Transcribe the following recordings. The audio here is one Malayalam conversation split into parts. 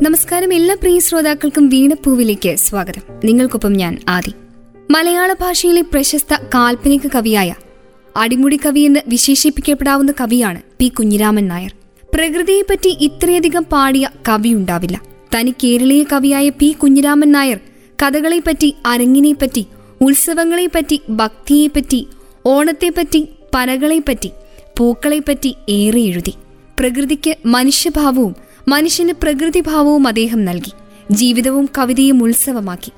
നമസ്കാരം എല്ലാ പ്രിയ ശ്രോതാക്കൾക്കും വീണപ്പൂവിലേക്ക് സ്വാഗതം. നിങ്ങൾക്കൊപ്പം ഞാൻ ആദി. മലയാള ഭാഷയിലെ പ്രശസ്ത കാൽപ്പനിക കവിയായ അടിമുടി കവി എന്ന് വിശേഷിപ്പിക്കപ്പെടാവുന്ന കവിയാണ് പി കുഞ്ഞിരാമൻ നായർ. പ്രകൃതിയെപ്പറ്റി ഇത്രയധികം പാടിയ കവിയുണ്ടാവില്ല തനി കേരളീയ കവിയായ പി കുഞ്ഞിരാമൻ നായർ കഥകളെപ്പറ്റി അരങ്ങിനെപ്പറ്റി ഉത്സവങ്ങളെപ്പറ്റി ഭക്തിയെപ്പറ്റി ഓണത്തെപ്പറ്റി പനകളെപ്പറ്റി പൂക്കളെപ്പറ്റി ഏറെ എഴുതി. പ്രകൃതിക്ക് മനുഷ്യഭാവവും മനുഷ്യന് പ്രകൃതിഭാവവും അദ്ദേഹം നൽകി. ജീവിതവും കവിതയും ഉത്സവമാക്കി.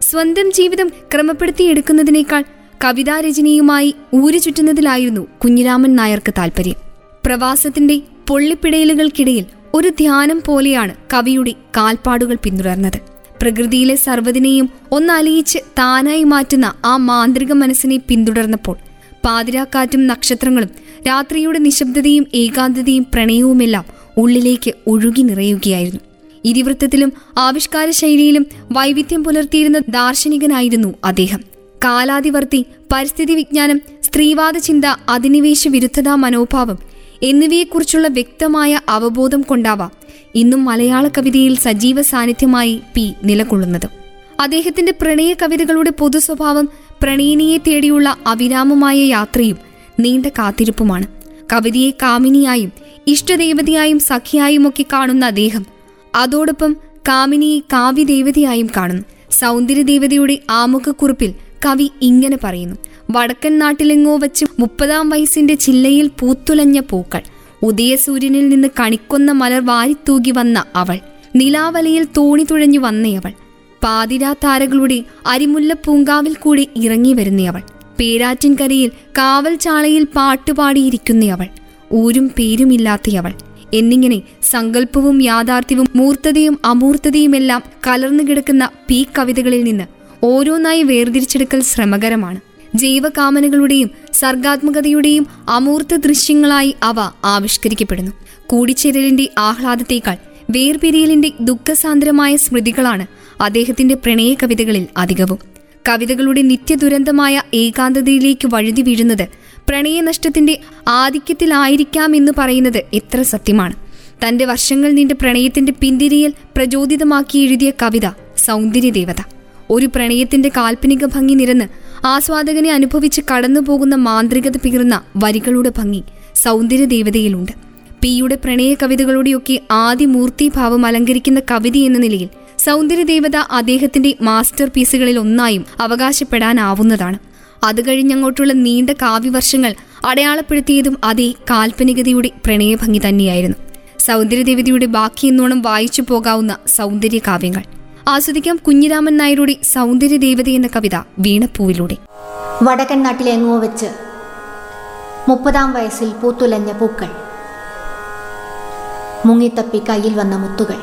സ്വന്തം ജീവിതം ക്രമപ്പെടുത്തിയെടുക്കുന്നതിനേക്കാൾ കവിതാരചനയുമായി ഊരു ചുറ്റുന്നതിലായിരുന്നു കുഞ്ഞിരാമൻ നായർക്ക് താൽപര്യം. പ്രവാസത്തിന്റെ പൊള്ളിപ്പിടയലുകൾക്കിടയിൽ ഒരു ധ്യാനം പോലെയാണ് കവിയുടെ കാൽപ്പാടുകൾ പിന്തുടർന്നത്. പ്രകൃതിയിലെ സർവതിനെയും ഒന്നലിയിച്ച് താനായി മാറ്റുന്ന ആ മാന്ത്രിക മനസ്സിനെ പിന്തുടർന്നപ്പോൾ പാതിരാക്കാറ്റും നക്ഷത്രങ്ങളും രാത്രിയുടെ നിശബ്ദതയും ഏകാന്തതയും പ്രണയവുമെല്ലാം ഉള്ളിലേക്ക് ഒഴുകി നിറയുകയായിരുന്നു. ഇതിവൃത്തത്തിലും ആവിഷ്കാര ശൈലിയിലും വൈവിധ്യം പുലർത്തിയിരുന്ന ദാർശനികനായിരുന്നു അദ്ദേഹം. കാലാതിവർത്തി പരിസ്ഥിതി വിജ്ഞാനം സ്ത്രീവാദ ചിന്ത അധിനിവേശ വിരുദ്ധതാ മനോഭാവം എന്നിവയെക്കുറിച്ചുള്ള വ്യക്തമായ അവബോധം കൊണ്ടാവാം ഇന്നും മലയാള കവിതയിൽ സജീവ സാന്നിധ്യമായി പി നിലകൊള്ളുന്നത്. അദ്ദേഹത്തിന്റെ പ്രണയ കവിതകളുടെ പൊതു സ്വഭാവം പ്രണയിനിയെ തേടിയുള്ള അവിരാമമായ യാത്രയും നീണ്ട കാത്തിരിപ്പുമാണ്. കവിതയെ കാമിനിയായും ഇഷ്ടദേവതയായും സഖിയായും ഒക്കെ കാണുന്ന അദ്ദേഹം അതോടൊപ്പം കാമിനിയെ കാവ്യദേവതയായും കാണുന്നു. സൗന്ദര്യദേവതയുടെ ആമുഖക്കുറിപ്പിൽ കവി ഇങ്ങനെ പറയുന്നു. വടക്കൻ നാട്ടിലെങ്ങോ വച്ച് മുപ്പതാം വയസ്സിന്റെ ചില്ലയിൽ പൂത്തുലഞ്ഞ പൂക്കൾ. ഉദയസൂര്യനിൽ നിന്ന് കണിക്കൊന്ന മലർ വാരിത്തൂകി വന്ന അവൾ. നിലാവലയിൽ തോണി തുഴഞ്ഞു വന്നയവൾ പാതിരാ താരകളുടെ അരിമുല്ല പൂങ്കാവിൽ കൂടി ഇറങ്ങി വരുന്നയവൾ പേരാറ്റിൻകരയിൽ കാവൽ ചാളയിൽ പാട്ടുപാടിയിരിക്കുന്നയവൾ ഊരും പേരുമില്ലാത്തയവൾ എന്നിങ്ങനെ സങ്കല്പവും യാഥാർത്ഥ്യവും മൂർത്തതയും അമൂർത്തതയുമെല്ലാം കലർന്നു കിടക്കുന്ന പി കവിതകളിൽ നിന്ന് ഓരോന്നായി വേർതിരിച്ചെടുക്കൽ ശ്രമകരമാണ്. ജൈവകാമനകളുടെയും സർഗാത്മകതയുടെയും അമൂർത്ത ദൃശ്യങ്ങളായി അവ ആവിഷ്കരിക്കപ്പെടുന്നു. കൂടിച്ചേരലിന്റെ ആഹ്ലാദത്തേക്കാൾ വേർപിരിയലിന്റെ ദുഃഖസാന്ദ്രമായ സ്മൃതികളാണ് അദ്ദേഹത്തിന്റെ പ്രണയ കവിതകളിൽ അധികവും. കവിതകളുടെ നിത്യദുരന്തമായ ഏകാന്തതയിലേക്ക് വഴുതി വീഴുന്നത് പ്രണയനഷ്ടത്തിന്റെ ആധിക്യത്തിലായിരിക്കാം എന്ന് പറയുന്നത് എത്ര സത്യമാണ്. തന്റെ വർഷങ്ങൾ നീണ്ട പ്രണയത്തിന്റെ പിന്തിരിയൽ പ്രചോദിതമാക്കി എഴുതിയ കവിത സൗന്ദര്യദേവത. ഒരു പ്രണയത്തിന്റെ കാൽപ്പനിക ഭംഗി നിരന്ന് ആസ്വാദകനെ അനുഭവിച്ച് കടന്നുപോകുന്ന മാന്ത്രികത പികർന്ന വരികളുടെ ഭംഗി സൗന്ദര്യദേവതയിലുണ്ട്. പിയുടെ പ്രണയ കവിതകളുടെയൊക്കെ ആദ്യ മൂർത്തിഭാവം അലങ്കരിക്കുന്ന കവിത എന്ന നിലയിൽ സൗന്ദര്യദേവത അദ്ദേഹത്തിന്റെ മാസ്റ്റർ പീസുകളിൽ ഒന്നായും അവകാശപ്പെടാനാവുന്നതാണ്. അത് കഴിഞ്ഞങ്ങോട്ടുള്ള നീണ്ട കാവ്യവർഷങ്ങൾ അടയാളപ്പെടുത്തിയതും അതേ കാൽപ്പനികതയുടെ പ്രണയഭംഗി തന്നെയായിരുന്നു. സൗന്ദര്യദേവതയുടെ ബാക്കി എന്നോണം വായിച്ചു പോകാവുന്ന സൗന്ദര്യ കാവ്യങ്ങൾ ആസ്വദിക്കാം കുഞ്ഞിരാമൻ നായരുടെ സൗന്ദര്യദേവത എന്ന കവിത വീണപ്പൂവിലൂടെ. വടക്കൻ നാട്ടിലെങ്ങോ വെച്ച് മുപ്പതാം വയസ്സിൽ പൂത്തുലഞ്ഞ പൂക്കൾ. മുങ്ങിത്തപ്പി കയ്യിൽ വന്ന മുത്തുകൾ.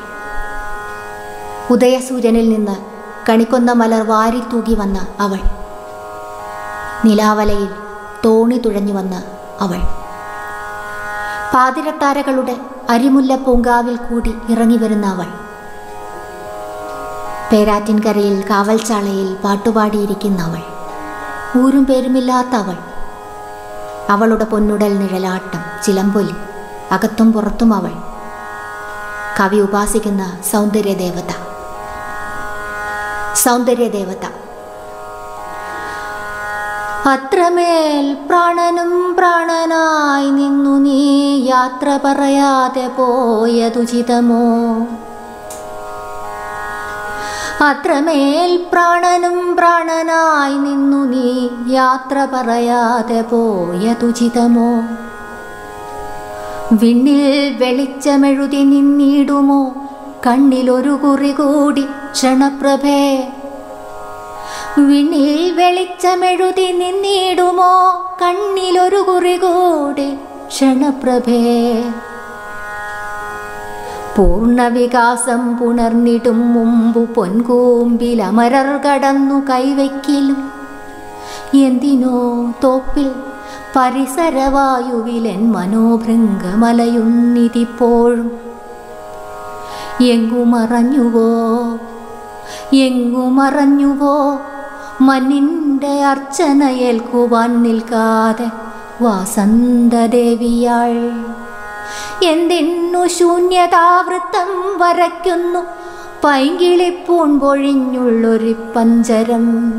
ഉദയസൂര്യനിൽ നിന്ന് കണിക്കൊന്ന മലർ വാരി തൂകി വന്ന അവൾ. നിലാവലയിൽ തോണി തുഴഞ്ഞു വന്ന് അവൾ. പാതിരത്താരകളുടെ അരിമുല്ല പൂങ്കാവിൽ കൂടി ഇറങ്ങി വരുന്ന അവൾ. പേരാറ്റിൻകരയിൽ കാവൽച്ചാളയിൽ പാട്ടുപാടിയിരിക്കുന്ന അവൾ. ഊരും പേരുമില്ലാത്ത അവൾ. അവളുടെ പൊന്നുടൽ നിഴലാട്ടം ചിലമ്പൊലി അകത്തും പുറത്തും അവൾ. കവി ഉപാസിക്കുന്ന സൗന്ദര്യദേവത. സൗന്ദര്യദേവത. അത്രമേൽ പ്രാണനും പ്രാണനായി നിന്നു നീ യാത്ര പറയാതെ പോയതുചിതമോ? അത്രമേൽ പ്രാണനും പ്രാണനായി നിന്നു നീ യാത്ര പറയാതെ പോയതുചിതമോ? വിണ്ണിൽ വെളിച്ചമെഴുതി നിന്നിടുമോ? കണ്ണിലൊരു കുറി കൂടി ക്ഷണപ്രഭേ വിണ്ണിൽ വെളിച്ചമെഴുതി നിന്നിടുമോ? കണ്ണിലൊരു കുറി കൂടി ക്ഷണപ്രഭേ. പൂർണവികാസം പുണർന്നിടും മുമ്പു പൊൻകൂമ്പിൽ അമരർ കടന്നു കൈവയ്ക്കലും. എന്തിനോ തോപ്പിൽ പരിസരവായുവിലൻ മനോഭൃംഗമലയുന്നിതിപ്പോഴും എങ്ങുമറഞ്ഞുവോ? എങ്ങുമറഞ്ഞുവോ? മന്നിന്റെ അർച്ചനയേൽക്കുവാൻ നിൽക്കാതെ വാസന്തദേവിയാൾ എന്തിന്നു ശൂന്യതാവൃത്തം വരയ്ക്കുന്നു. പൈങ്കിളിപ്പൂൺ പൊഴിഞ്ഞുള്ളൊരു പഞ്ചരം.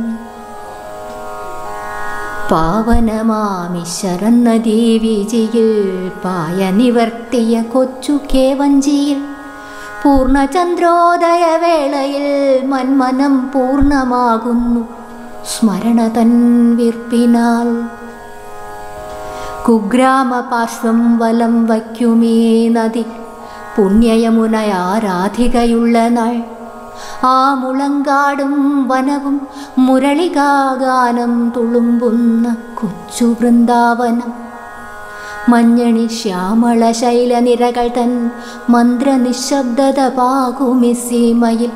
പാവനമാമിശരന്ന ദേവിജിയിൽ പായ നിവർത്തിയ കൊച്ചു കേവഞ്ചിയിൽ പൂർണചന്ദ്രോദയ വേളയിൽ മന്മനം പൂർണമാകുന്നു സ്മരണ തൻ വിർപ്പിനാൽ കുഗ്രാമ പാർശ്വം വലം വയ്ക്കുമേ നദി. പുണ്യയമുനയാരാധികയുള്ള നാൾ. ആ മുളങ്കാടും വനവും മുരളികാഗാനം തുളുമ്പുന്ന കൊച്ചു വൃന്ദാവനം. മഞ്ഞണി ശ്യാമള ശൈലനിരകൾ തൻ മന്ത്രനിശബ്ദത പാകുമിസീമയിൽ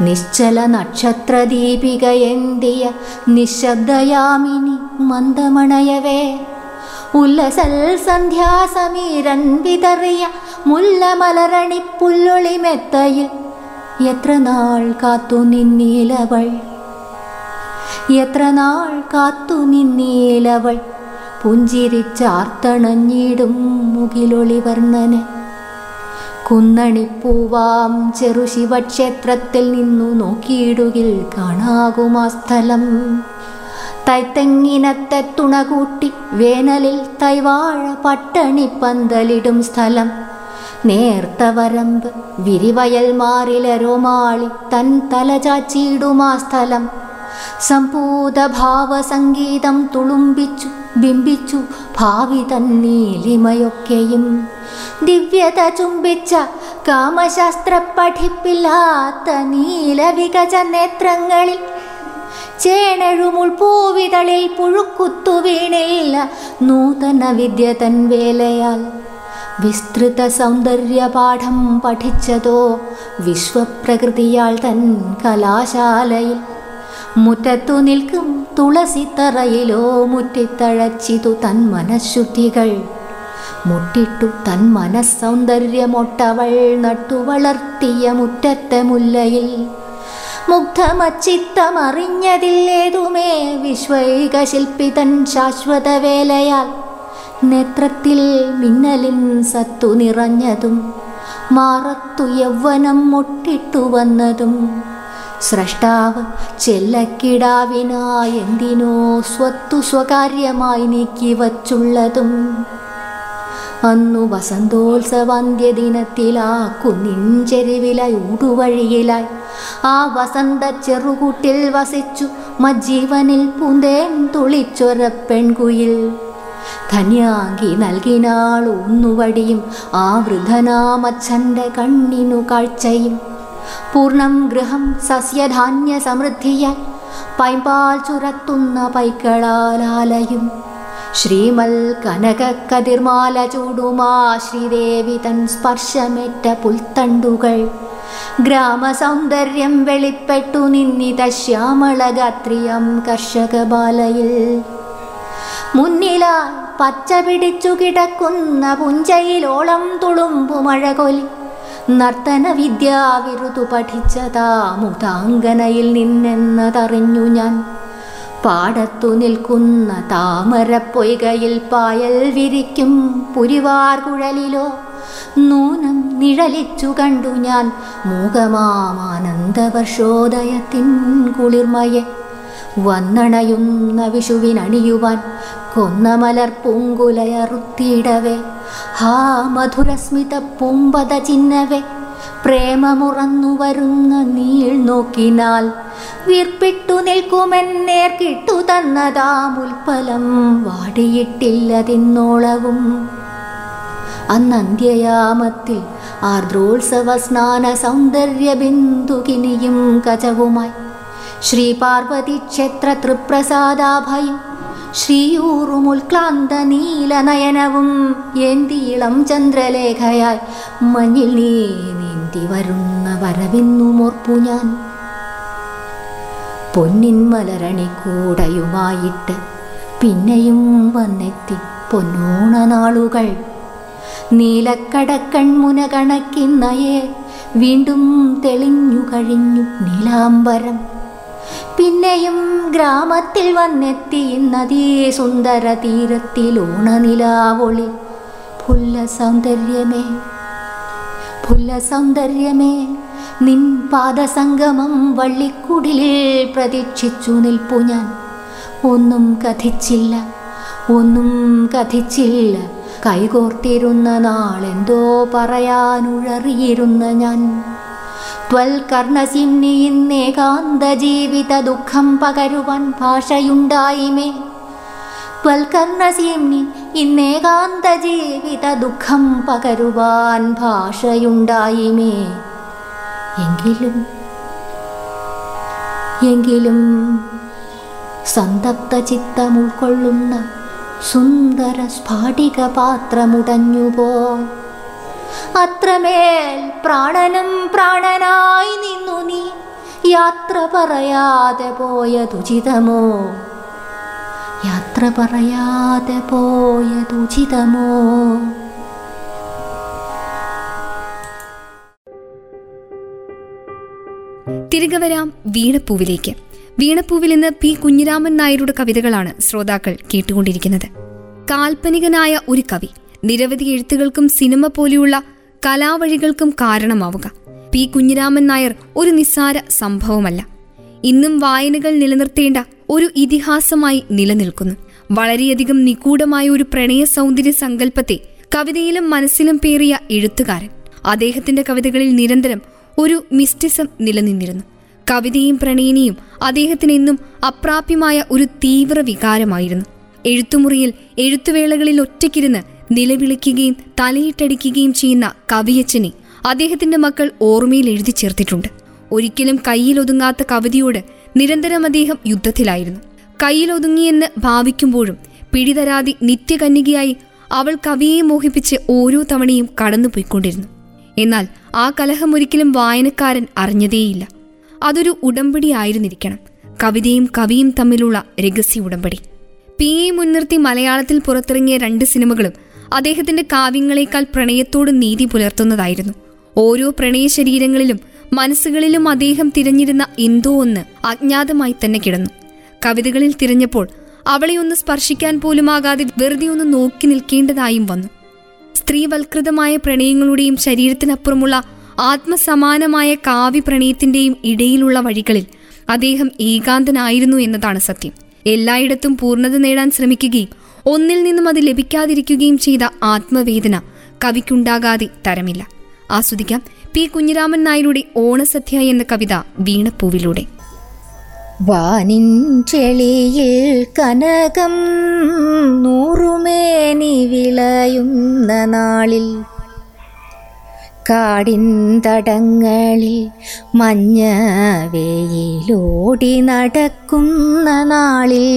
നിശ്ചല നക്ഷത്രദീപിക എന്തിയ നിശബ്ദയാമിനി മന്ദമണയവേ. ഉല്ലസൽ മുല്ലമലരണി പുല്ലൊളിമെത്തയിൽ എത്ര നാൾ കാത്തു നിന്നീലവൾ. എത്ര നാൾ കാത്തു നിന്നീലവൾ. പുഞ്ചിരിച്ചാർത്തണഞ്ഞിടും മുകിലൊളി വർണന് കുന്നണിപ്പൂവാം ചെറു ശിവക്ഷേത്രത്തിൽ നിന്നു നോക്കിയിടുകിൽ കാണാകുമാ സ്ഥലം. തൈത്തെങ്ങിനത്തെ തുണകൂട്ടി വേനലിൽ തൈവാഴ പട്ടണി പന്തലിടും സ്ഥലം. നേർത്ത വരമ്പ് വിരിവയൽ മാറിലരോമാളി തൻ തലചാച്ചിയിടുമാ സ്ഥലം. ഭാവസംഗീതം തുളുമ്പിച്ചു ബിംബിച്ചു ഭാവി തന്നീലിമയൊക്കെയും. ദിവ്യത ചുംബിച്ച കാമശാസ്ത്ര പഠിപ്പില്ലാത്ത നീലവികജ നേത്രങ്ങളിൽ ചേണഴുമുൾ പൂവിതളിൽ പുഴുക്കുത്തു വീണില്ല നൂതന വിദ്യ തൻ വേലയാൽ. വിസ്തൃത സൗന്ദര്യ പാഠം പഠിച്ചതോ വിശ്വപ്രകൃതിയാൾ തൻ കലാശാലയിൽ. മുറ്റത്തു നിൽക്കും തുളസിത്തറയിലോ മുറ്റിത്തഴച്ചിതു തൻ മനഃശുദ്ധികൾ. മുട്ടിട്ടു തൻ മനസ്സൗന്ദര്യമൊട്ടവൾ നട്ടു വളർത്തിയ മുറ്റത്തെ മുല്ലയിൽ. മുഗ്ധമച്ചിത്തമറിഞ്ഞതില്ലേതുമേ വിശ്വൈക ശില്പി തൻ ശാശ്വത വേലയാൽ. നേത്രത്തിൽ മിന്നലിൻ സത്തു നിറഞ്ഞതും മാറത്തു യൗവനം മുട്ടിട്ടു വന്നതും. സ്രഷ്ടാവ് ചെല്ലക്കിടാവിനായി എന്തിനോ സ്വത്തു സ്വകാര്യമായി നീക്കി വച്ചുള്ളതും. അന്നു വസന്തോത്സവാന്ത്യദിനത്തിലാ കുന്നിൻ ചെരുവിലായി ഊടുവഴിയിലായി. ആ വസന്ത ചെറുകൂട്ടിൽ വസിച്ചു മജ്ജീവനിൽ പൂന്തേൻ തുളിച്ചൊര പെൺകുയിൽ. ധന്യാങ്കി നൽകിനാൾ ഊന്നുവടിയും ആ വൃദ്ധനാമച്ഛന്റെ കണ്ണിനു കാഴ്ചയും. പൂർണം ഗൃഹം സസ്യധാന്യ സമൃദ്ധിയായി പൈമ്പാൽ ചുരത്തുന്ന പൈക്കളാലാലയും ശ്രീമൽ കനക കതിർമാല ചൂടുമാ ശ്രീദേവി തൻ സ്പർശമേറ്റ പുൽത്തണ്ടുകൾ. ഗ്രാമസൗന്ദര്യം വെളിപ്പെട്ടു നിന്നിത ശ്യാമളഗാത്രിയം കർഷക ബാലയിൽ മുന്നില പച്ച പിടിച്ചു കിടക്കുന്ന പുഞ്ചയിലോളം തുളുമ്പു മഴകൊലി നർത്തന വിദ്യാവിരുതു പഠിച്ചതാ മുതാങ്കനയിൽ നിന്നെന്നതറിഞ്ഞു ഞാൻ. പാടത്തു നിൽക്കുന്ന താമരപ്പൊയ്കയിൽ പായൽ വിരിക്കും പുരിവാർ കുഴലിലോ. നൂനം നിഴലിച്ചു കണ്ടു ഞാൻ മൂകമാമാനന്ദവർഷോദയത്തിൻ കുളിർമയെ. വന്നണയുന്ന വിഷുവിനണിയുവാൻ കൊന്നമലർ പൂങ്കുലയറുത്തിയിടവേ. ഹാ മധുരസ്മിത പൂമ്പത ചിന്നവേ. പ്രേമമുറന്നു വരുന്ന നീൾ നോക്കിനാൽ വീർപ്പിട്ടു നിൽക്കുമെന്നേർ കിട്ടു തന്നതാം ഉൽപ്പലം വാടിയിട്ടില്ലതിന്നോളവും അന്നന്ത്യയാമത്തിൽ ആർദ്രോത്സവ സ്നാന സൗന്ദര്യ ബിന്ദുകിനിയും കചവുമായി. ശ്രീ പാർവതി ക്ഷേത്ര തൃപ്രസാദാഭയം. ശ്രീയൂറുമുൽക്ലാന്ത നീലനയനവും എന്തിയിളം ചന്ദ്രലേഖയായി. മഞ്ഞിൽ നീ നീന്തി വരുന്ന വരവിന്നുമോർപ്പു ഞാൻ. പൊന്നിൻ മലരണിക്കൂടയുമായിട്ട് പിന്നെയും വന്നെത്തി പൊന്നൂണ നാളുകൾ. നീലക്കടക്കൺമുന കണക്കിന്നയെ വീണ്ടും തെളിഞ്ഞു കഴിഞ്ഞു നീലാംബരം. പിന്നെയും ഗ്രാമത്തിൽ വന്നെത്തി നദീ സുന്ദര തീരത്തിൽ ഊണനിലാവൊളി പുല്ല സൗന്ദര്യമേ പുല്ല സൗന്ദര്യമേ നിൻ പാദസംഗമം വള്ളിക്കുടിലിൽ പ്രതീക്ഷിച്ചു നിൽപ്പു ഞാൻ. ഒന്നും കഥിച്ചില്ല ഒന്നും കഥിച്ചില്ല. കൈകോർത്തിരുന്ന നാളെന്തോ പറയാനുഴറിയിരുന്ന ഞാൻ. ത്വൽകർണസിംനി ഇന്നേകാന്ത ജീവിത ദുഃഖം പകരുവാൻ ഭാഷയുണ്ടായിമേ. ത്വൽകർണസിംനി ഇന്നേകാന്ത ജീവിത ദുഃഖം പകരുവാൻ ഭാഷയുണ്ടായിമേ. എങ്കിലും എങ്കിലും സന്തപ്ത ചിത്തം ഉൾക്കൊള്ളുന്ന സുന്ദര സ്ഫാടിക പാത്രമുടഞ്ഞുപോ. അത്രമേൽ പ്രാണനും പ്രാണനായി നിന്നു നീ. യാത്ര പറയാതെ പോയതുചിതമോ യാത്ര പറയാതെ പോയതുചിതമോ തിരികെ വരാം വീണപ്പൂവിലേക്ക്. വീണപ്പൂവിൽ നിന്ന് പി കുഞ്ഞിരാമൻ നായരുടെ കവിതകളാണ് ശ്രോതാക്കൾ കേട്ടുകൊണ്ടിരിക്കുന്നത്. കാൽപ്പനികനായ ഒരു കവി നിരവധി എഴുത്തുകൾക്കും സിനിമ പോലെയുള്ള കലാവഴികൾക്കും കാരണമാവുക. പി കുഞ്ഞിരാമൻ നായർ ഒരു നിസ്സാര സംഭവമല്ല. ഇന്നും വായനകൾ നിലനിർത്തേണ്ട ഒരു ഇതിഹാസമായി നിലനിൽക്കുന്നു. വളരെയധികം നിഗൂഢമായ ഒരു പ്രണയ സൗന്ദര്യ സങ്കല്പത്തെ കവിതയിലും മനസ്സിലും പേറിയ എഴുത്തുകാരൻ. അദ്ദേഹത്തിന്റെ കവിതകളിൽ നിരന്തരം ഒരു മിസ്റ്റിസം നിലനിന്നിരുന്നു. കവിതയും പ്രണയിനിയും അദ്ദേഹത്തിന് എന്നും അപ്രാപ്യമായ ഒരു തീവ്ര വികാരമായിരുന്നു. എഴുത്തുമുറിയിൽ എഴുത്തുവേളകളിൽ ഒറ്റയ്ക്കിരുന്ന് നിലവിളിക്കുകയും തലയിട്ടടിക്കുകയും ചെയ്യുന്ന കവിയച്ചനെ അദ്ദേഹത്തിന്റെ മക്കൾ ഓർമ്മയിൽ എഴുതി ചേർത്തിട്ടുണ്ട്. ഒരിക്കലും കയ്യിലൊതുങ്ങാത്ത കവിതയോട് നിരന്തരം അദ്ദേഹം യുദ്ധത്തിലായിരുന്നു. കയ്യിലൊതുങ്ങിയെന്ന് ഭാവിക്കുമ്പോഴും പിടിതരാതി നിത്യകന്യകയായി അവൾ കവിയെ മോഹിപ്പിച്ച് ഓരോ തവണയും കടന്നുപോയിക്കൊണ്ടിരുന്നു. എന്നാൽ ആ കലഹം ഒരിക്കലും വായനക്കാരൻ അറിഞ്ഞതേയില്ല. അതൊരു ഉടമ്പടി ആയിരുന്നിരിക്കണം. കവിതയും കവിയും തമ്മിലുള്ള രഹസ്യ ഉടമ്പടി. പി. എ. മുൻനിർത്തി മലയാളത്തിൽ പുറത്തിറങ്ങിയ രണ്ട് സിനിമകളും അദ്ദേഹത്തിന്റെ കാവ്യങ്ങളെക്കാൾ പ്രണയത്തോട് നീതി പുലർത്തുന്നതായിരുന്നു. ഓരോ പ്രണയ ശരീരങ്ങളിലും മനസ്സുകളിലും അദ്ദേഹം തിരഞ്ഞിരുന്ന എന്തോ ഒന്ന് അജ്ഞാതമായി തന്നെ കിടന്നു. കവിതകളിൽ തിരഞ്ഞപ്പോൾ അവളെ ഒന്ന് സ്പർശിക്കാൻ പോലുമാകാതെ വെറുതെ ഒന്ന് നോക്കി നിൽക്കേണ്ടതായും വന്നു. സ്ത്രീവൽകൃതമായ പ്രണയങ്ങളുടെയും ശരീരത്തിനപ്പുറമുള്ള ആത്മസമാനമായ കാവ്യ പ്രണയത്തിന്റെയും ഇടയിലുള്ള വഴികളിൽ അദ്ദേഹം ഏകാന്തനായിരുന്നു എന്നതാണ് സത്യം. എല്ലായിടത്തും പൂർണത നേടാൻ ശ്രമിക്കുകയും ഒന്നിൽ നിന്നും അത് ലഭിക്കാതിരിക്കുകയും ചെയ്ത ആത്മവേദന കവിക്കുണ്ടാകാതെ തരമില്ല. ആസ്വദിക്കാം പി കുഞ്ഞിരാമൻ നായരുടെ ഓണസദ്യ എന്ന കവിത വീണപ്പൂവിലൂടെ. വാനിൻ ചെളിയിൽ കനകം നൂറുമേനി വിളയുന്ന നാളിൽ കാടിൻ തടങ്ങളിൽ മഞ്ഞ വെയിലോടി നടക്കുന്ന നാളിൽ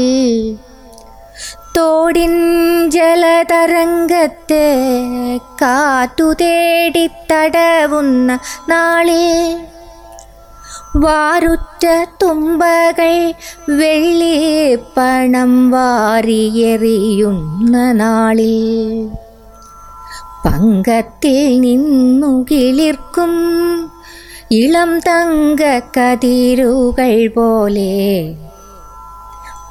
തോടിൻ ജലതരംഗത്തെ കാറ്റു തേടിത്തടവുന്ന നാളിൽ വാരുറ്റ തുമ്പകൾ വെള്ളിപ്പണം വാരിയെറിയുന്ന നാളിൽ. പങ്കത്തിൽ നിന്നു കിളിർക്കും ഇളം തങ്ക കതിരുകൾ പോലെ.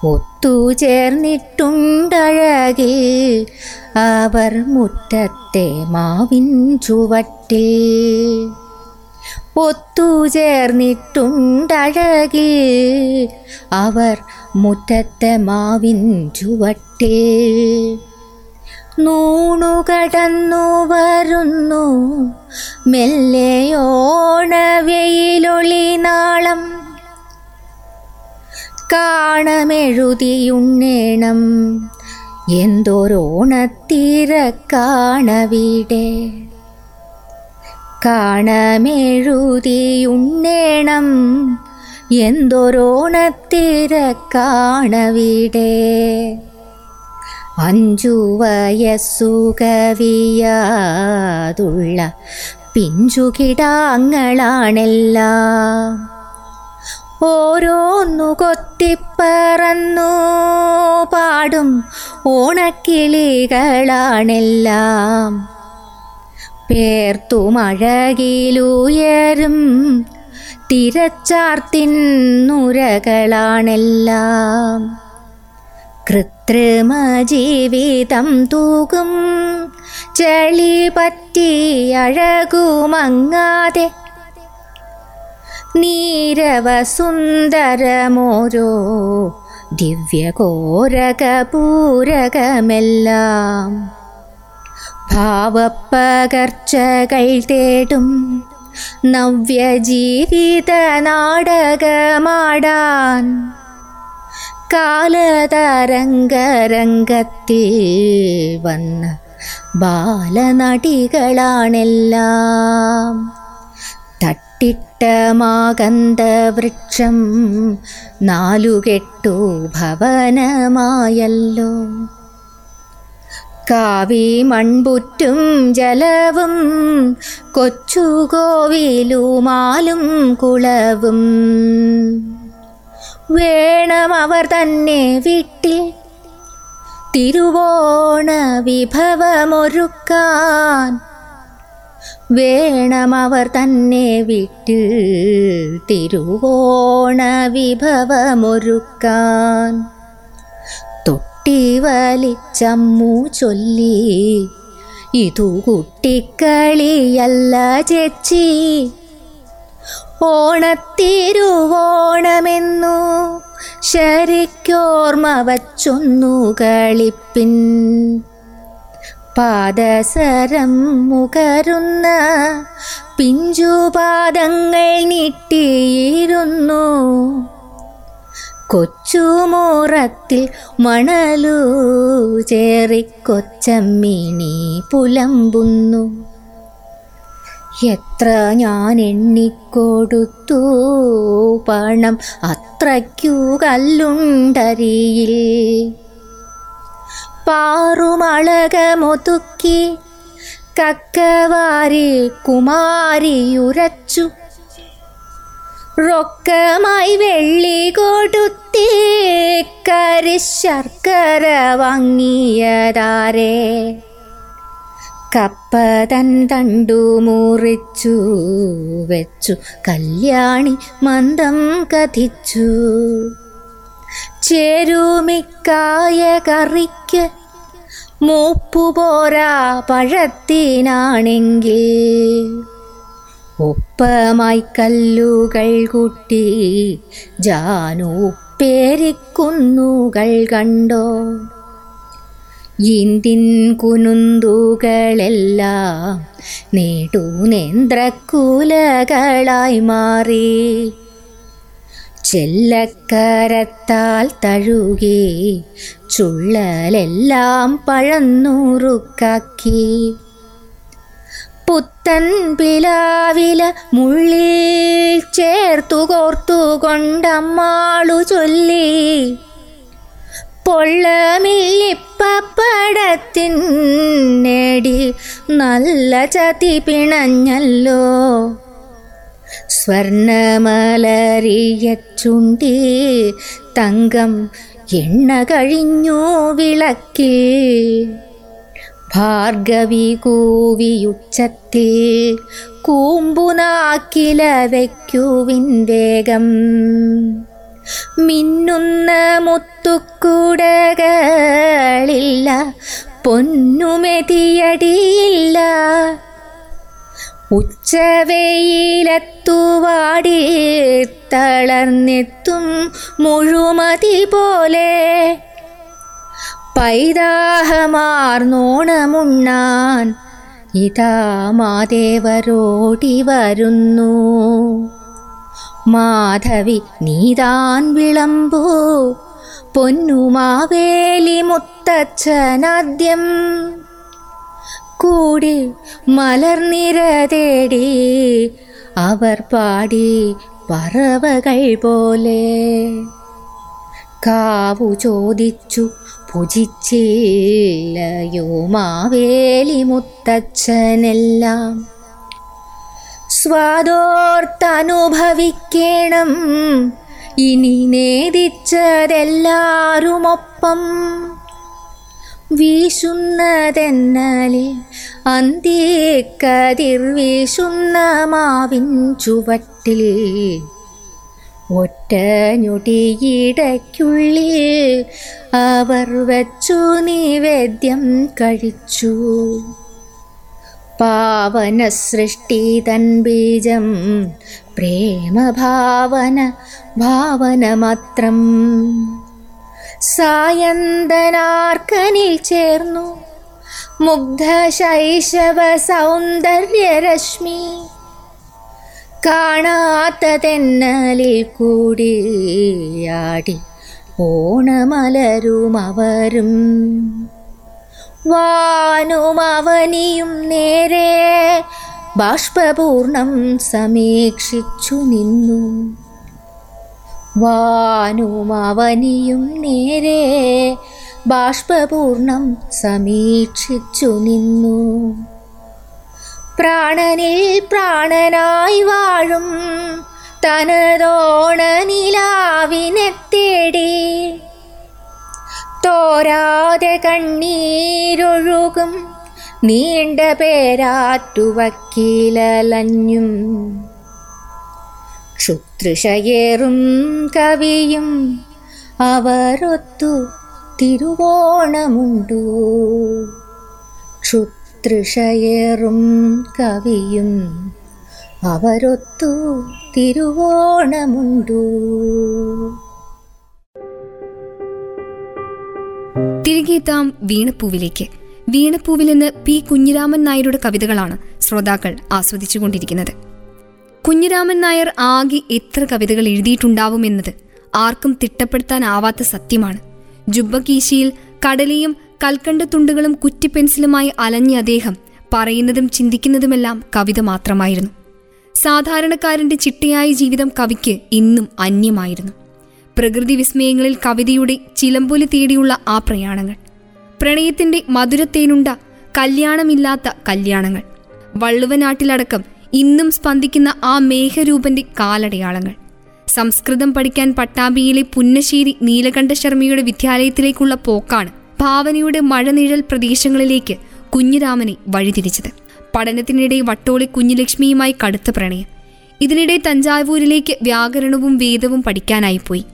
ഒത്തുചേർന്നിട്ടുണ്ടഴകിൽ അവർ മുറ്റത്തെ മാവിൻ ചുവട്ടിൽ. ഒത്തുചേർന്നിട്ടുണ്ടഴകിൽ അവർ മുറ്റത്തെ മാവിൻ ചുവട്ടിൽ നൂണുകടന്നു വരുന്നു. മെല്ലെയോണവെയിലൊളി നാളം കാണമെഴുതിയുണ്ണേണം. എന്തോരോണത്തിരക്കാണവിടെ? കാണമെഴുതിയുണ്ണേണം. എന്തോരോണത്തിരക്കാണവിടെ. അഞ്ചു വയസ്സുകവിയാതുള്ള പിഞ്ചുകിടാങ്ങളാണെല്ലാം. ഓരോന്നു കൊത്തിപ്പറന്നു പാടും ഓണക്കിളികളാണെല്ലാം. പേർത്തുമഴകിലുയരും തിരച്ചാർത്തിൻ നുരകളാണെല്ലാം കൃത്രിമ ജീവിതം തൂകും ചെളി പറ്റി അഴകുമങ്ങാതെ. നീരവസുന്ദരമോരോ ദിവ്യകോരകപൂരകമെല്ലാം ഭാവപ്പകർച്ചകൾ തേടും. നവ്യജീവിത നാടകമാടാൻ കാലതരംഗരംഗത്തിൽ വന്ന ബാലനടികളാണെല്ലാം. തട്ടിട്ട മാകന്ത നാലുകെട്ടു ഭവനമായല്ലോ. കാവി മൺപുറ്റും ജലവും കൊച്ചുകോവിലുമാലും കുളവും. വേണം അവർ തന്നെ വീട്ടിൽ തിരുവോണ വിഭവമൊരുക്കാൻ. വേണം അവർ തന്നെ വിട്ട് തിരുവോണ വിഭവമൊരുക്കാൻ. തൊട്ടി വലിച്ചമ്മു ചൊല്ലി. ഇതു കുട്ടിക്കളിയല്ല ചേച്ചി. ഓണത്തിരുവോണമെന്നു ശരിക്കോർമ്മ വച്ചൊന്നു കളിപ്പിൻ. പാദസരം മുകരുന്ന പിഞ്ചുപാദങ്ങൾ നീട്ടിയിരുന്നു. കൊച്ചുമോറത്തിൽ മണലു ചേറിക്കൊച്ചമ്മിണി പുലമ്പുന്നു. എത്ര ഞാൻ എണ്ണിക്കൊടുത്തു പണം അത്രയ്ക്കു കല്ലുണ്ടരിയിൽ. പാറുമളകമൊതുക്കി കക്കവാരി കുമാരിയുരച്ചു റൊക്കമായി വെള്ളി കൊടുത്തി കരിശർക്കര വാങ്ങിയതാരേ. കപ്പതൻ തണ്ടു മുറിച്ചു വെച്ചു കല്യാണി മന്ദം കഥിച്ചു. ചേരുമിക്കായ കറിക്ക് മൂപ്പുപോരാ പഴത്തിനാണെങ്കിൽ ഒപ്പമായി കല്ലുകൾ കൂട്ടി ജാനു പേരിക്കുന്നുകൾ കണ്ടോ? ഇന്തിൻ കുനുന്തുകളെല്ലാം നേടുനേന്ദ്രക്കുലകളായി മാറി. ചെല്ലക്കരത്താൽ തഴുകി ചുള്ളലെല്ലാം പഴന്നൂറുക്കാക്കി പുത്തൻ പിലാവില മുള്ളിൽ ചേർത്തു കോർത്തു കൊണ്ടമ്മാളു ചൊല്ലി. പൊള്ളമില്ലിപ്പടത്തിൻ നേടി നല്ല ചതി പിണഞ്ഞല്ലോ. സ്വർണമലറിയ ചുണ്ടി തങ്കം എണ്ണ കഴിഞ്ഞു വിളക്കിൽ. ഭാർഗവി കൂവിയുച്ചത്തിൽ കൂമ്പുനാക്കില വയ്ക്കുവിൻ വേഗം മിന്നുന്ന മുത്തുക്കൂടകളില്ല പൊന്നുമെതിയടിയില്ല. ഉച്ചവെയിലത്തുവാടി തളർന്നെത്തും മുഴുമതി പോലെ പൈതാഹമാർന്നോണമുണ്ണാൻ ഇതാ മാദേവരോടി വരുന്നു. മാധവി നീതാൻ വിളമ്പൂ. പൊന്നുമാവേലി മുത്തച്ഛനാദ്യം. കൂടി മലർനിര തേടി അവർ പാടി പറവകൾ പോലെ. കാവു ചോദിച്ചു ഭുജിച്ചില്ലയോ മാവേലി മുത്തച്ഛനെല്ലാം? സ്വാദോർത്തനുഭവിക്കണം ഇനി നേദിച്ചതെല്ലാരുമൊപ്പം വീശുന്നതെന്നലിൽ അന്തിക്കതിർ വീശുന്ന മാവിൻ ചുവട്ടിൽ ഒറ്റ ഞൊടിയിടയ്ക്കുള്ളിൽ അവർ വച്ചു നിവേദ്യം കഴിച്ചു. പാവന സൃഷ്ടി തൻ ബീജം പ്രേമഭാവന ഭാവന മാത്രം സായന്തനാർക്കനിൽ ചേർന്നു മുഗ്ധ ശൈശവ സൗന്ദര്യരശ്മി കാണാത്ത തെന്നലിൽ കൂടിയാടി ഓണമലരും അവരും. വാനും അവനിയും നേരെ ബാഷ്പപൂർണം സമീക്ഷിച്ചു നിന്നു. വാനും അവനിയും നേരെ ബാഷ്പപൂർണം സമീക്ഷിച്ചു നിന്നു. പ്രാണനിൽ പ്രാണനായി വാഴും. തനതോണ നിലാവിനെ തേടി. തോരാതെ കണ്ണീരൊഴുകും. നീണ്ട പേരാറ്റുവക്കീലലഞ്ഞും. ക്ഷുതൃഷയേറും കവിയും അവരൊത്തു തിരുവോണമുണ്ടു. ക്ഷുതൃഷയേറും കവിയും അവരൊത്തു തിരുവോണമുണ്ടു. തിരികെ വീണപ്പൂവിലേക്ക്. വീണപ്പൂവിൽ നിന്ന് പി. കുഞ്ഞിരാമൻ നായരുടെ കവിതകളാണ് ശ്രോതാക്കൾ ആസ്വദിച്ചുകൊണ്ടിരിക്കുന്നത്. കുഞ്ഞിരാമൻ നായർ ആകെ എത്ര കവിതകൾ എഴുതിയിട്ടുണ്ടാവുമെന്നത് ആർക്കും തിട്ടപ്പെടുത്താനാവാത്ത സത്യമാണ്. ജുബ്ബകീശിയിൽ കടലയും കൽക്കണ്ട തുണ്ടുകളും കുറ്റിപ്പെൻസിലുമായി അലഞ്ഞ അദ്ദേഹം പറയുന്നതും ചിന്തിക്കുന്നതുമെല്ലാം കവിത മാത്രമായിരുന്നു. സാധാരണക്കാരന്റെ ചിട്ടയായ ജീവിതം കവിക്ക് ഇന്നും അന്യമായിരുന്നു. പ്രകൃതി വിസ്മയങ്ങളിൽ കവിതയുടെ ചിലമ്പൊലി തേടിയുള്ള ആ പ്രയാണങ്ങൾ പ്രണയത്തിന്റെ മധുരത്തേനുണ്ട കല്യാണമില്ലാത്ത കല്യാണങ്ങൾ വള്ളുവനാട്ടിലടക്കം ഇന്നും സ്പന്ദിക്കുന്ന ആ മേഘരൂപന്റെ കാലടയാളങ്ങൾ സംസ്കൃതം പഠിക്കാൻ പട്ടാമ്പിയിലെ പുന്നശ്ശേരി നീലകണ്ഠ ശർമ്മയുടെ വിദ്യാലയത്തിലേക്കുള്ള പോക്കാണ് ഭാവനയുടെ മഴനിഴൽ പ്രദേശങ്ങളിലേക്ക് കുഞ്ഞിരാമനെ വഴിതിരിച്ചത്. പഠനത്തിനിടെ വട്ടോളി കുഞ്ഞുലക്ഷ്മിയുമായി കടുത്ത പ്രണയം. ഇതിനിടെ തഞ്ചാവൂരിലേക്ക് വ്യാകരണവും വേദവും പഠിക്കാനായി പോയി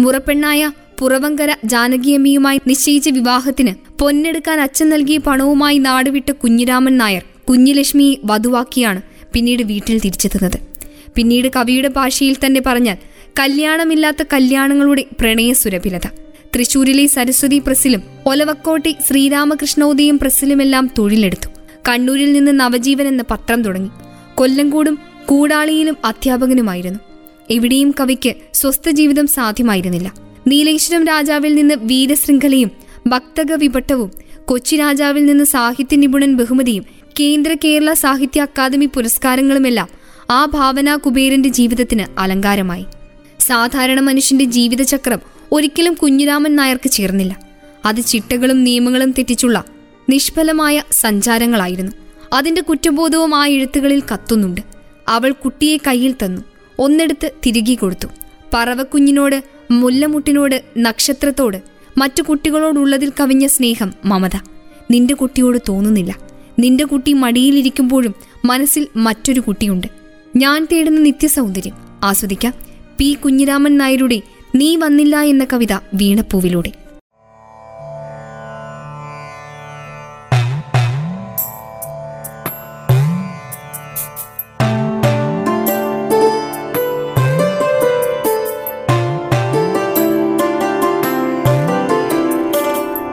മുറപ്പെണ്ണായ പുറവങ്കര ജാനകിയമ്മയുമായി നിശ്ചയിച്ച വിവാഹത്തിന് പൊന്നെടുക്കാൻ അച്ഛൻ നൽകിയ പണവുമായി നാടുവിട്ട കുഞ്ഞിരാമൻ നായർ കുഞ്ഞുലക്ഷ്മിയെ വധുവാക്കിയാണ് പിന്നീട് വീട്ടിൽ തിരിച്ചെത്തുന്നത്. പിന്നീട് കവിയുടെ ഭാഷയിൽ തന്നെ പറഞ്ഞാൽ കല്യാണമില്ലാത്ത കല്യാണങ്ങളുടെ പ്രണയ സുരഭിലത തൃശൂരിലെ സരസ്വതി പ്രസിലും ഒലവക്കോട്ടെ ശ്രീരാമകൃഷ്ണോദയം പ്രസിലുമെല്ലാം തൊഴിലെടുത്തു. കണ്ണൂരിൽ നിന്ന് നവജീവൻ എന്ന പത്രം തുടങ്ങി. കൊല്ലംകൂടും കൂടാളിയിലും അധ്യാപകനുമായിരുന്നു. എവിടെയും കവിക്ക് സ്വസ്ഥ ജീവിതം സാധ്യമായിരുന്നില്ല. നീലേശ്വരം രാജാവിൽ നിന്ന് വീരശൃംഖലയും ഭക്തക വിപട്ടവും കൊച്ചി രാജാവിൽ നിന്ന് സാഹിത്യ നിപുണൻ ബഹുമതിയും കേന്ദ്ര കേരള സാഹിത്യ അക്കാദമി പുരസ്കാരങ്ങളുമെല്ലാം ആ ഭാവന കുബേരന്റെ ജീവിതത്തിന് അലങ്കാരമായി. സാധാരണ മനുഷ്യന്റെ ജീവിതചക്രം ഒരിക്കലും കുഞ്ഞിരാമൻ നായർക്ക് ചേർന്നില്ല. അത് ചിട്ടകളും നിയമങ്ങളും തെറ്റിച്ചുള്ള നിഷ്ഫലമായ സഞ്ചാരങ്ങളായിരുന്നു. അതിന്റെ കുറ്റബോധവും ആ എഴുത്തുകളിൽ കത്തുന്നുണ്ട്. അവൾ കുട്ടിയെ കയ്യിൽ തന്നു. ഒന്നെടുത്ത് തിരികെ കൊടുത്തു. പറവക്കുഞ്ഞിനോട് മുല്ലമുട്ടിനോട് നക്ഷത്രത്തോട് മറ്റു കുട്ടികളോടുള്ളതിൽ കവിഞ്ഞ സ്നേഹം മമത. നിന്റെ കുട്ടിയോട് തോന്നുന്നില്ല. നിന്റെ കുട്ടി മടിയിലിരിക്കുമ്പോഴും മനസ്സിൽ മറ്റൊരു കുട്ടിയുണ്ട്. ഞാൻ തേടുന്ന നിത്യസൗന്ദര്യം. ആസ്വദിക്കാം. പി. കുഞ്ഞിരാമൻ നായരുടെ നീ വന്നില്ല എന്ന കവിത വീണപ്പൂവിലൂടെ.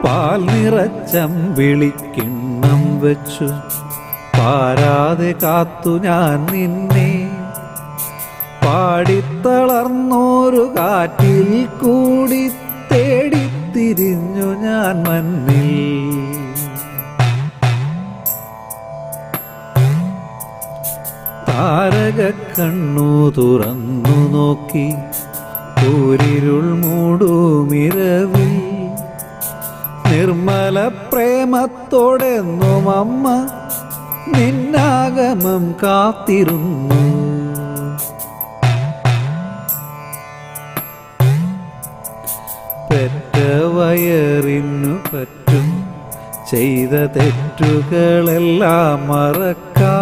പാൽ വിളിക്കിണ്ണം വെച്ചു. പാരാതെ കാത്തു ഞാൻ നിന്നെ. പാടിത്തളർന്നോരു കാറ്റിൽ കൂടി തേടിത്തിരിഞ്ഞു ഞാൻ മന്നിൽ താരക കണ്ണു തുറന്നു നോക്കി ൂരിരുൾ മൂടുമിരവി നിർമ്മല പ്രേമത്തോടെന്നും അമ്മ നിന്നാഗമം കാത്തിരുന്നു. വയറിനു പറ്റും. ചെയ്ത തെറ്റുകളെല്ലാം മറക്കാ.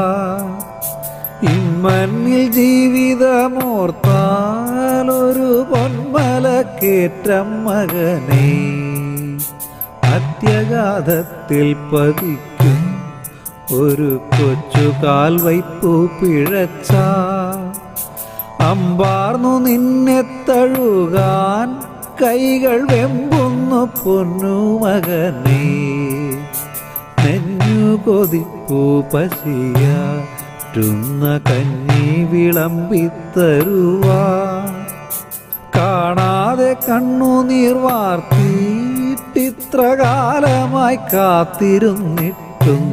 ഇമ്മണ്ണിൽ ജീവിതമോർത്താലൊരു പൊന്മല പൊന്മലക്കേറ്റം മകനെ. അത്യഗാധത്തിൽ പതിക്കും. ഒരു കൊച്ചു കാൽവയ്പു പിഴച്ച. അമ്പാർന്നു നിന്നെ തഴുകാൻ കൈകൾ വെമ്പുന്നു പൊന്നു മകനേ നെഞ്ഞു കൊതിപ്പൂ പശിയാറ്റുന്ന കഞ്ഞി വിളമ്പിത്തരുവാ. കാണാതെ കണ്ണു നീർവാർത്തി കാലമായി കാത്തിരുന്നിട്ടും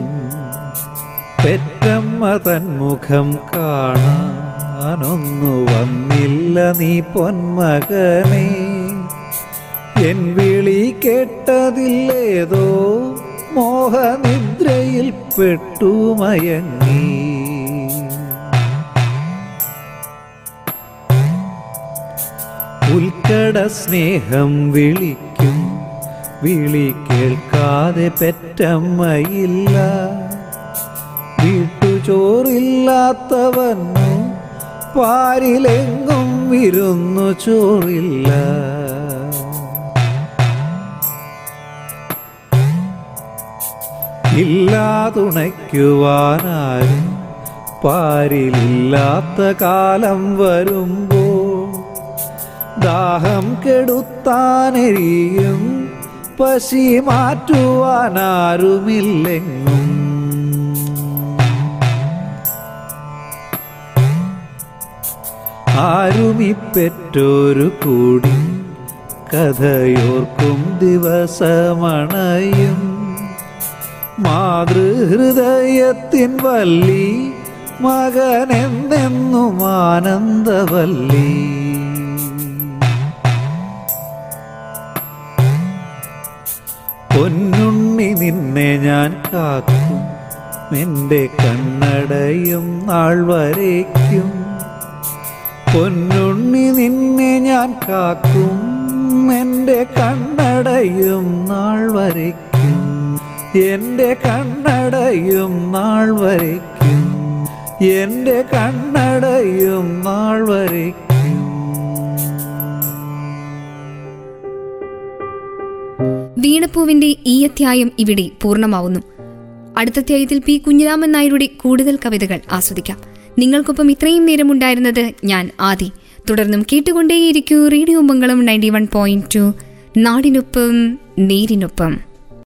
പെറ്റമ്മ തന്മുഖം കാണാനൊന്നു വന്നില്ല നീ പൊന്മകനേ. എൻ വിളി കേട്ടതില്ലേതോ മോഹനിദ്രയിൽ പെട്ടുമയങ്ങി ഉൽക്കട സ്നേഹം വിളിക്കും വിളി കേൾക്കാതെ പെറ്റമ്മയില്ല. വീട്ടുചോറില്ലാത്തവന്നു പാരിലെങ്ങും വിരുന്നു ചോറില്ല. ഇല്ലാതുണയ്ക്കുവാനാരും പാരിലില്ലാത്ത കാലം വരുമ്പോൾ ദാഹം കെടുത്താനെരിയും പശി മാറ്റുവാനാരുമില്ലെങ്ങും. ആരുമിപ്പെറ്റോരു കൂടി കഥയോർക്കും ദിവസമണയും. മാതൃഹൃദയത്തിൻ വല്ലി മകനെന്നെന്നും ആനന്ദവല്ലി. പൊന്നുണ്ണി നിന്നെ ഞാൻ കാക്കും നിന്റെ കണ്ണടയും നാൾ വരയ്ക്കും. പൊന്നുണ്ണി നിന്നെ ഞാൻ കാക്കും എന്റെ കണ്ണടയും നാൾ വരയ്ക്കും. എന്റെ കണ്ണടയും നാൾ വരയ്ക്കും. എന്റെ കണ്ണടയും നാൾ വരയ്ക്കും. വീണപ്പൂവിന്റെ ഈ അധ്യായം ഇവിടെ പൂർണമാവുന്നു. അടുത്ത അധ്യായത്തിൽ പി. കുഞ്ഞിരാമൻ നായരുടെ കൂടുതൽ കവിതകൾ ആസ്വദിക്കാം. നിങ്ങൾക്കൊപ്പം ഇത്രയും നേരം ഉണ്ടായിരുന്നത് ഞാൻ ആദി. തുടർന്നും കേട്ടുകൊണ്ടേയിരിക്കൂ radio Mangalam ninety one point two നാടിനൊപ്പം നേരിനൊപ്പം.